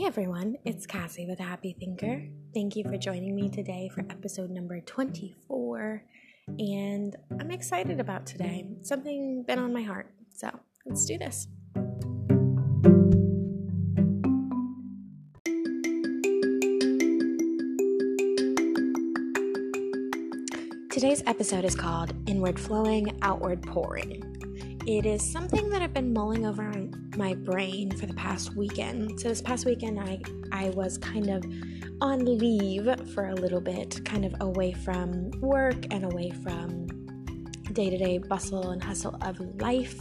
Hey everyone, it's Cassie with Happy Thinker. Thank you for joining me today for episode number 24. And I'm excited about today. Something been on my heart. So let's do this. Today's episode is called Inward Flowing, Outward Pouring. It is something that I've been mulling over in my brain for the past weekend. So this past weekend I I was kind of on leave for a little bit, kind of away from work and away from day-to-day bustle and hustle of life.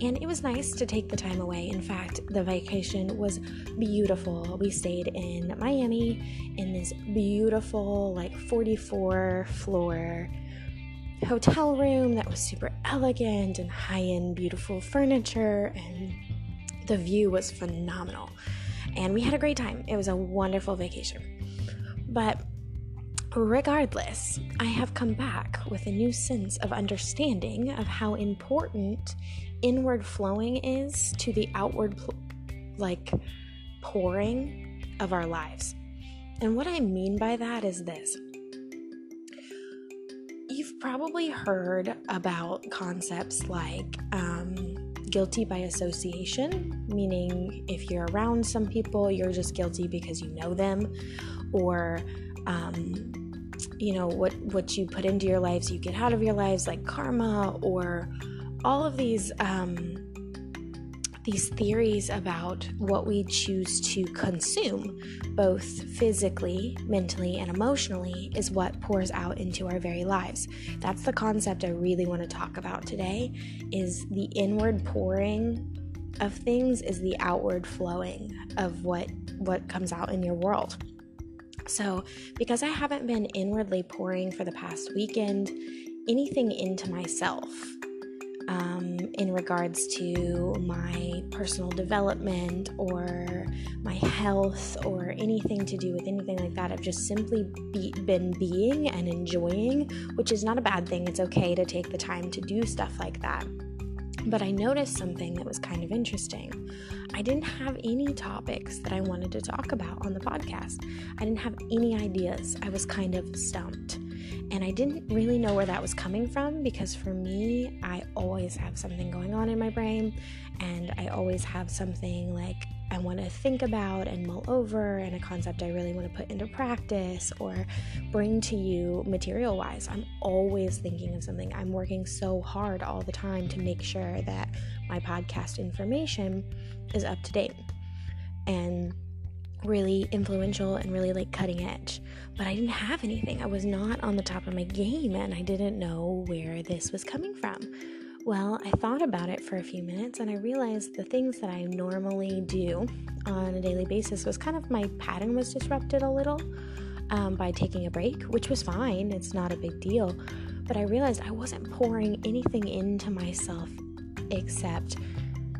And it was nice to take the time away. In fact, the vacation was beautiful. We stayed in Miami in this beautiful like 44 floor hotel room that was super elegant and high end, beautiful furniture, and the view was phenomenal. And we had a great time. It was a wonderful vacation. But regardless, I have come back with a new sense of understanding of how important inward flowing is to the outward, pl- like, pouring of our lives. And what I mean by that is this probably heard about concepts like um, guilty by association, meaning if you're around some people, you're just guilty because you know them, or um, you know what what you put into your lives, you get out of your lives, like karma, or all of these. Um, these theories about what we choose to consume, both physically, mentally, and emotionally, is what pours out into our very lives. That's the concept I really want to talk about today is the inward pouring of things is the outward flowing of what what comes out in your world. So, because I haven't been inwardly pouring for the past weekend anything into myself, um, in regards to my personal development or my health or anything to do with anything like that. I've just simply be, been being and enjoying, which is not a bad thing. It's okay to take the time to do stuff like that. But I noticed something that was kind of interesting. I didn't have any topics that I wanted to talk about on the podcast. I didn't have any ideas. I was kind of stumped. And I didn't really know where that was coming from because for me, I always have something going on in my brain and I always have something like I want to think about and mull over and a concept I really want to put into practice or bring to you material wise. I'm always thinking of something. I'm working so hard all the time to make sure that my podcast information is up to date. And really influential and really like cutting edge. But I didn't have anything. I was not on the top of my game and I didn't know where this was coming from. Well, I thought about it for a few minutes and I realized the things that I normally do on a daily basis was kind of my pattern was disrupted a little um, by taking a break, which was fine. It's not a big deal. But I realized I wasn't pouring anything into myself except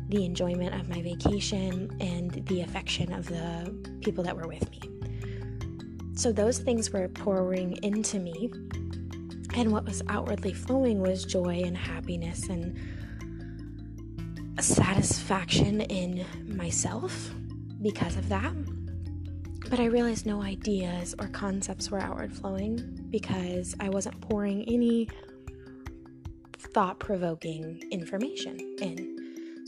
the enjoyment of my vacation and the affection of the people that were with me. So those things were pouring into me, and what was outwardly flowing was joy and happiness and satisfaction in myself because of that. But I realized no ideas or concepts were outward flowing because I wasn't pouring any thought provoking information in.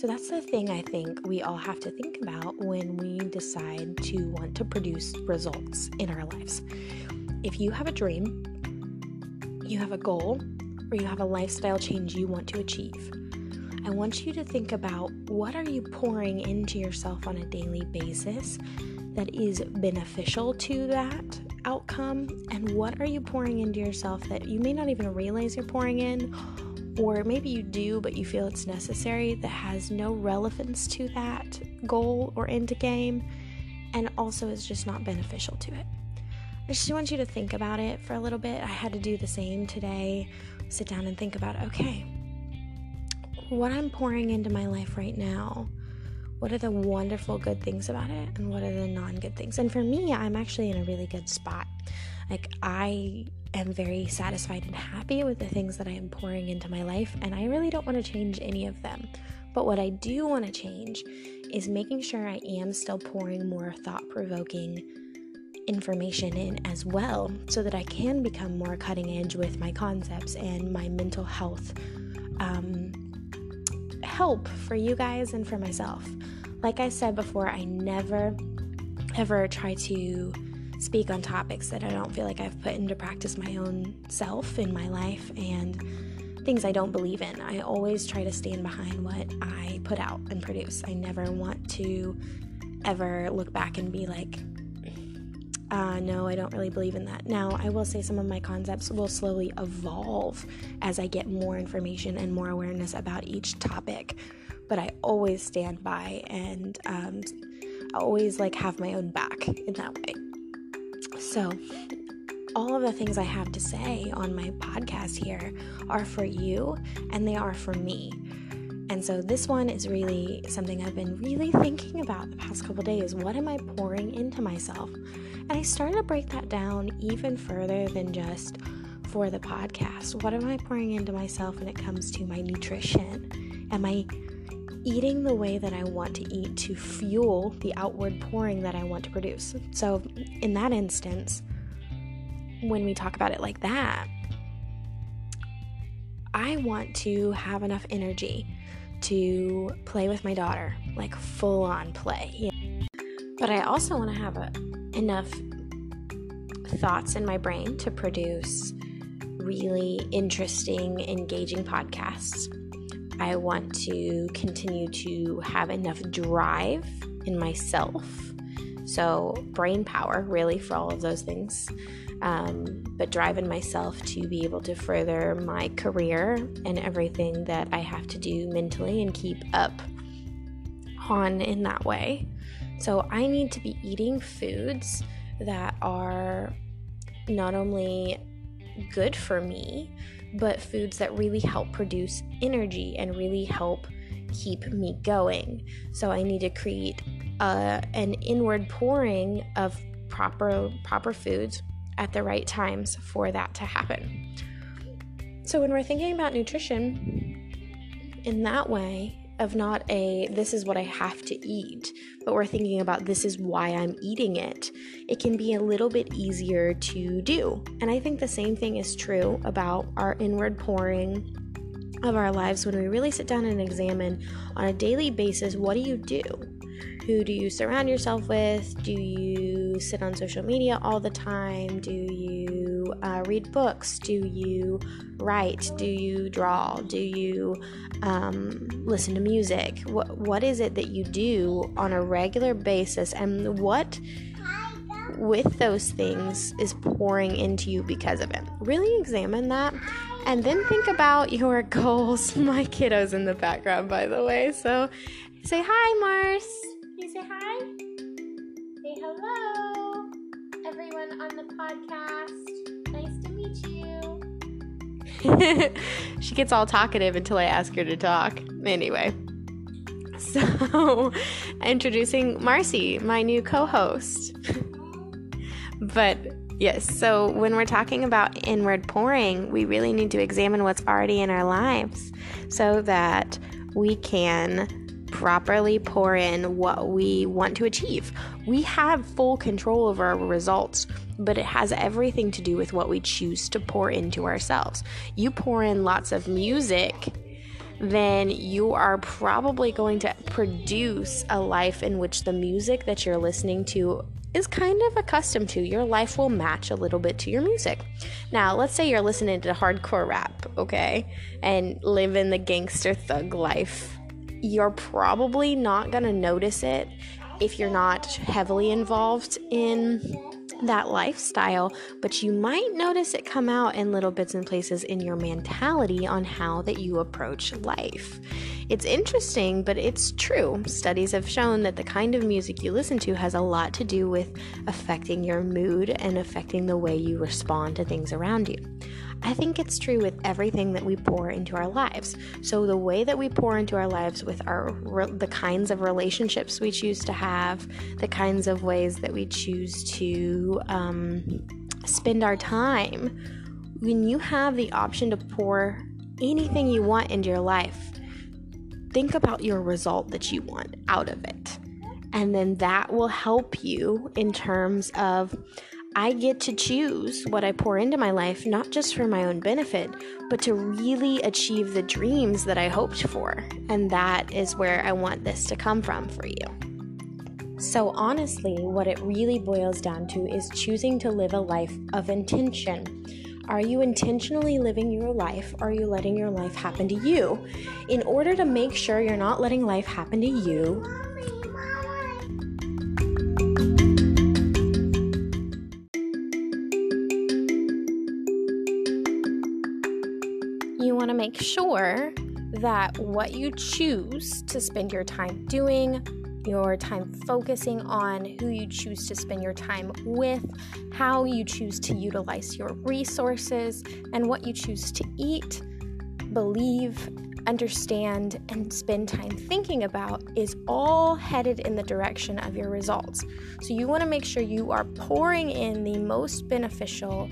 So that's the thing I think we all have to think about when we decide to want to produce results in our lives. If you have a dream, you have a goal, or you have a lifestyle change you want to achieve, I want you to think about what are you pouring into yourself on a daily basis that is beneficial to that outcome and what are you pouring into yourself that you may not even realize you're pouring in or maybe you do, but you feel it's necessary that has no relevance to that goal or end game, and also is just not beneficial to it. I just want you to think about it for a little bit. I had to do the same today. Sit down and think about okay, what I'm pouring into my life right now. What are the wonderful good things about it, and what are the non good things? And for me, I'm actually in a really good spot. Like, I am very satisfied and happy with the things that I am pouring into my life, and I really don't want to change any of them. But what I do want to change is making sure I am still pouring more thought provoking information in as well so that I can become more cutting edge with my concepts and my mental health um, help for you guys and for myself. Like I said before, I never ever try to speak on topics that I don't feel like I've put into practice my own self in my life and things I don't believe in. I always try to stand behind what I put out and produce. I never want to ever look back and be like, uh, no, I don't really believe in that. Now, I will say some of my concepts will slowly evolve as I get more information and more awareness about each topic, but I always stand by and um, I always like have my own back in that way. So, all of the things I have to say on my podcast here are for you and they are for me. And so this one is really something I've been really thinking about the past couple days. What am I pouring into myself? And I started to break that down even further than just for the podcast. What am I pouring into myself when it comes to my nutrition? Am I eating the way that I want to eat to fuel the outward pouring that I want to produce? So, in that instance, when we talk about it like that, I want to have enough energy to play with my daughter, like full on play. But I also want to have a, enough thoughts in my brain to produce really interesting, engaging podcasts. I want to continue to have enough drive in myself. So, brain power, really, for all of those things um, but driving myself to be able to further my career and everything that I have to do mentally and keep up on in that way. So I need to be eating foods that are not only good for me, but foods that really help produce energy and really help keep me going. So I need to create uh, an inward pouring of proper proper foods at the right times for that to happen. So when we're thinking about nutrition in that way, of not a this is what I have to eat, but we're thinking about this is why I'm eating it, it can be a little bit easier to do. And I think the same thing is true about our inward pouring of our lives when we really sit down and examine on a daily basis what do you do? Who do you surround yourself with? Do you sit on social media all the time? Do you uh, read books? Do you write? Do you draw? Do you um, listen to music? What, what is it that you do on a regular basis? And what with those things is pouring into you because of it? Really examine that and then think about your goals. My kiddo's in the background, by the way. So say hi, Mars she gets all talkative until I ask her to talk. Anyway, so introducing Marcy, my new co host. but Yes, so when we're talking about inward pouring, we really need to examine what's already in our lives so that we can properly pour in what we want to achieve. We have full control over our results, but it has everything to do with what we choose to pour into ourselves. You pour in lots of music, then you are probably going to produce a life in which the music that you're listening to is kind of accustomed to. Your life will match a little bit to your music. Now, let's say you're listening to hardcore rap, okay, and living the gangster thug life you're probably not going to notice it if you're not heavily involved in that lifestyle, but you might notice it come out in little bits and places in your mentality on how that you approach life. It's interesting, but it's true. Studies have shown that the kind of music you listen to has a lot to do with affecting your mood and affecting the way you respond to things around you. I think it's true with everything that we pour into our lives. So the way that we pour into our lives with our the kinds of relationships we choose to have, the kinds of ways that we choose to um, spend our time, when you have the option to pour anything you want into your life, think about your result that you want out of it. And then that will help you in terms of I get to choose what I pour into my life, not just for my own benefit, but to really achieve the dreams that I hoped for. And that is where I want this to come from for you. So, honestly, what it really boils down to is choosing to live a life of intention. Are you intentionally living your life? Or are you letting your life happen to you? In order to make sure you're not letting life happen to you, you want to make sure that what you choose to spend your time doing, your time focusing on who you choose to spend your time with, how you choose to utilize your resources, and what you choose to eat, believe, understand, and spend time thinking about is all headed in the direction of your results. So you want to make sure you are pouring in the most beneficial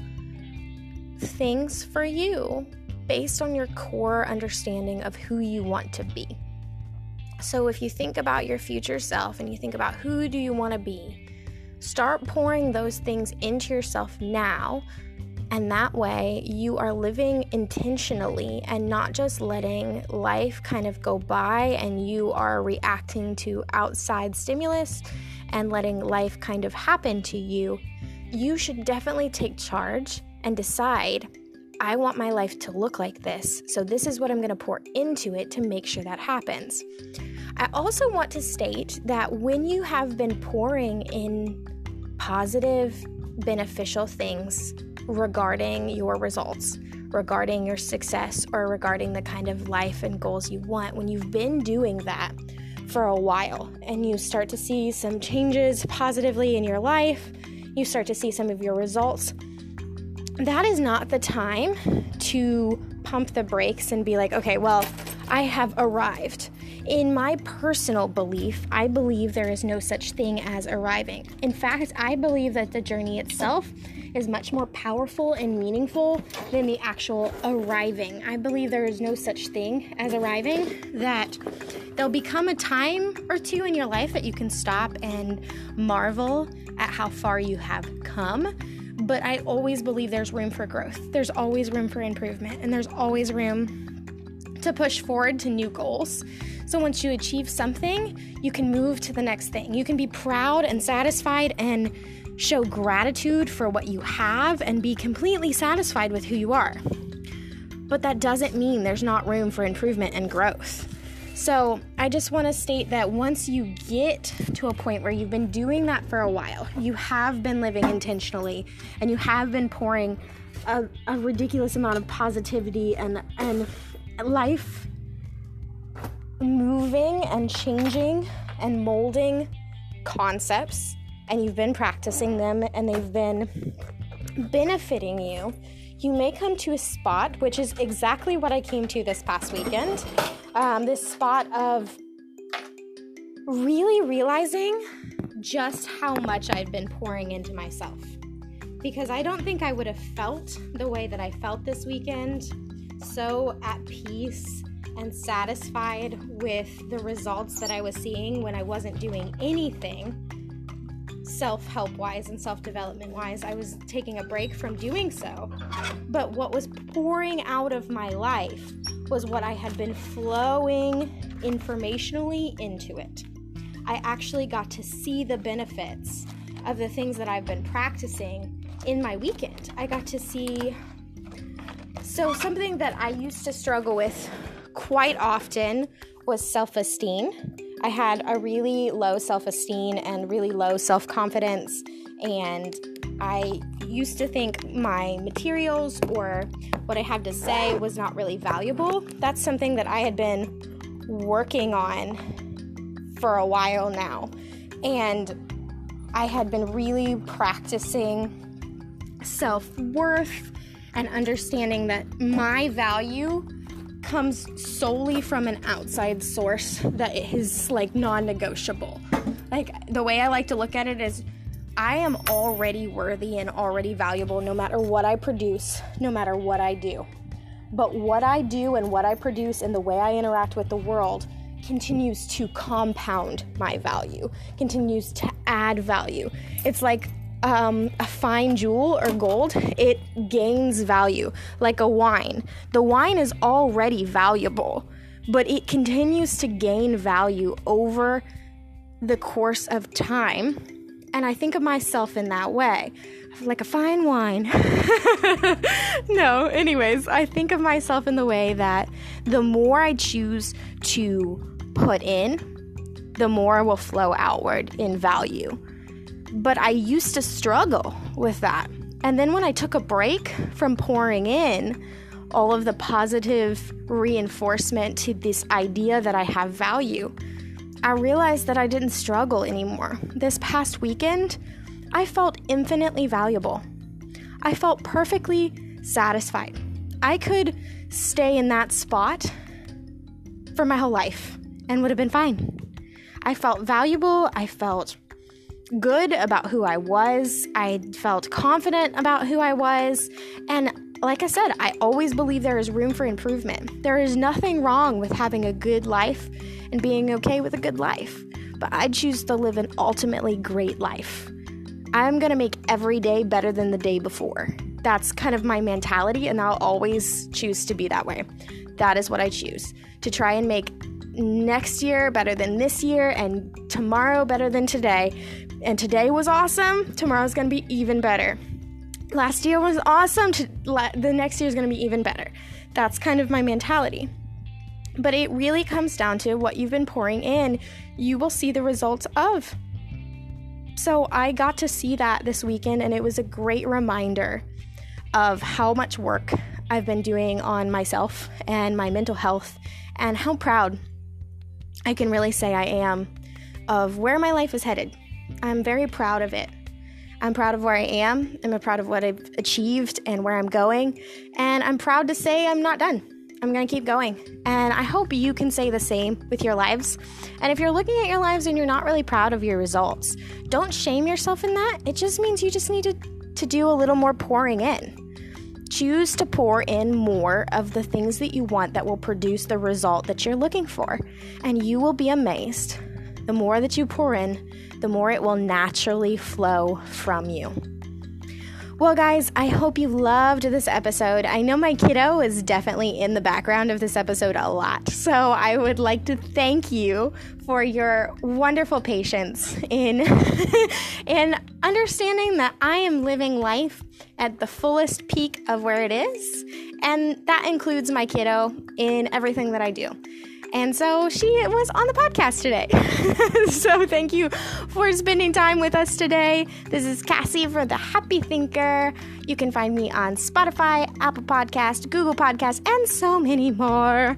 things for you based on your core understanding of who you want to be. So if you think about your future self and you think about who do you want to be, start pouring those things into yourself now. And that way, you are living intentionally and not just letting life kind of go by and you are reacting to outside stimulus and letting life kind of happen to you. You should definitely take charge and decide I want my life to look like this, so this is what I'm going to pour into it to make sure that happens. I also want to state that when you have been pouring in positive, beneficial things regarding your results, regarding your success, or regarding the kind of life and goals you want, when you've been doing that for a while and you start to see some changes positively in your life, you start to see some of your results that is not the time to pump the brakes and be like, okay, well, I have arrived. In my personal belief, I believe there is no such thing as arriving. In fact, I believe that the journey itself is much more powerful and meaningful than the actual arriving. I believe there is no such thing as arriving, that there'll become a time or two in your life that you can stop and marvel at how far you have come but I always believe there's room for growth. There's always room for improvement, and there's always room to push forward to new goals. So once you achieve something, you can move to the next thing. You can be proud and satisfied and show gratitude for what you have and be completely satisfied with who you are. But that doesn't mean there's not room for improvement and growth. So, I just want to state that once you get to a point where you've been doing that for a while, you have been living intentionally, and you have been pouring a, a ridiculous amount of positivity and, and life moving and changing and molding concepts, and you've been practicing them, and they've been benefiting you you may come to a spot, which is exactly what I came to this past weekend. Um, this spot of really realizing just how much I've been pouring into myself. Because I don't think I would have felt the way that I felt this weekend, so at peace and satisfied with the results that I was seeing when I wasn't doing anything self help wise and self development wise. I was taking a break from doing so. But what was pouring out of my life was what I had been flowing informationally into it. I actually got to see the benefits of the things that I've been practicing in my weekend. I got to see. So, something that I used to struggle with quite often was self esteem. I had a really low self esteem and really low self confidence, and I used to think my materials or what I had to say was not really valuable. That's something that I had been working on for a while now, and I had been really practicing self worth and understanding that my value comes solely from an outside source that is like non negotiable. Like the way I like to look at it is I am already worthy and already valuable no matter what I produce, no matter what I do. But what I do and what I produce and the way I interact with the world continues to compound my value, continues to add value. It's like um, a fine jewel or gold, it gains value like a wine. The wine is already valuable, but it continues to gain value over the course of time. And I think of myself in that way, like a fine wine. no, anyways, I think of myself in the way that the more I choose to put in, the more will flow outward in value. But I used to struggle with that. And then when I took a break from pouring in all of the positive reinforcement to this idea that I have value, I realized that I didn't struggle anymore. This past weekend, I felt infinitely valuable. I felt perfectly satisfied. I could stay in that spot for my whole life and would have been fine. I felt valuable. I felt good about who I was. I felt confident about who I was. And like I said, I always believe there is room for improvement. There is nothing wrong with having a good life and being okay with a good life. But I choose to live an ultimately great life. I'm to make every day better than the day before. That's kind of my mentality, and I'll always choose to be that way. That is what I choose to try and make next year better than this year, and tomorrow better than today. And today was awesome, tomorrow's gonna be even better. Last year was awesome, to, the next year is gonna be even better. That's kind of my mentality. But it really comes down to what you've been pouring in, you will see the results of. So I got to see that this weekend, and it was a great reminder of how much work I've been doing on myself and my mental health, and how proud I can really say I am of where my life is headed. I'm very proud of it. I'm proud of where I am. I'm proud of what I've achieved and where I'm going. And I'm proud to say I'm not done. I'm going to keep going. And I hope you can say the same with your lives. And if you're looking at your lives and you're not really proud of your results, don't shame yourself in that. It just means you just need to, to do a little more pouring in. Choose to pour in more of the things that you want that will produce the result that you're looking for. And you will be amazed. The more that you pour in, the more it will naturally flow from you. Well, guys, I hope you loved this episode. I know my kiddo is definitely in the background of this episode a lot. So I would like to thank you for your wonderful patience in in understanding that I am living life at the fullest peak of where it is, and that includes my kiddo in everything that I do. And so she was on the podcast today. so thank you for spending time with us today. This is Cassie for The Happy Thinker. You can find me on Spotify, Apple Podcast, Google Podcast, and so many more.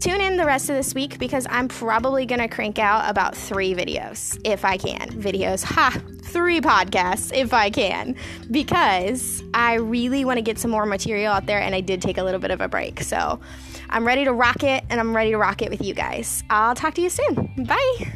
Tune in the rest of this week because I'm probably going to crank out about three videos if I can. Videos, ha, three podcasts if I can, because I really want to get some more material out there and I did take a little bit of a break. So I'm ready to rock it and I'm ready to rock it with you guys. I'll talk to you soon. Bye.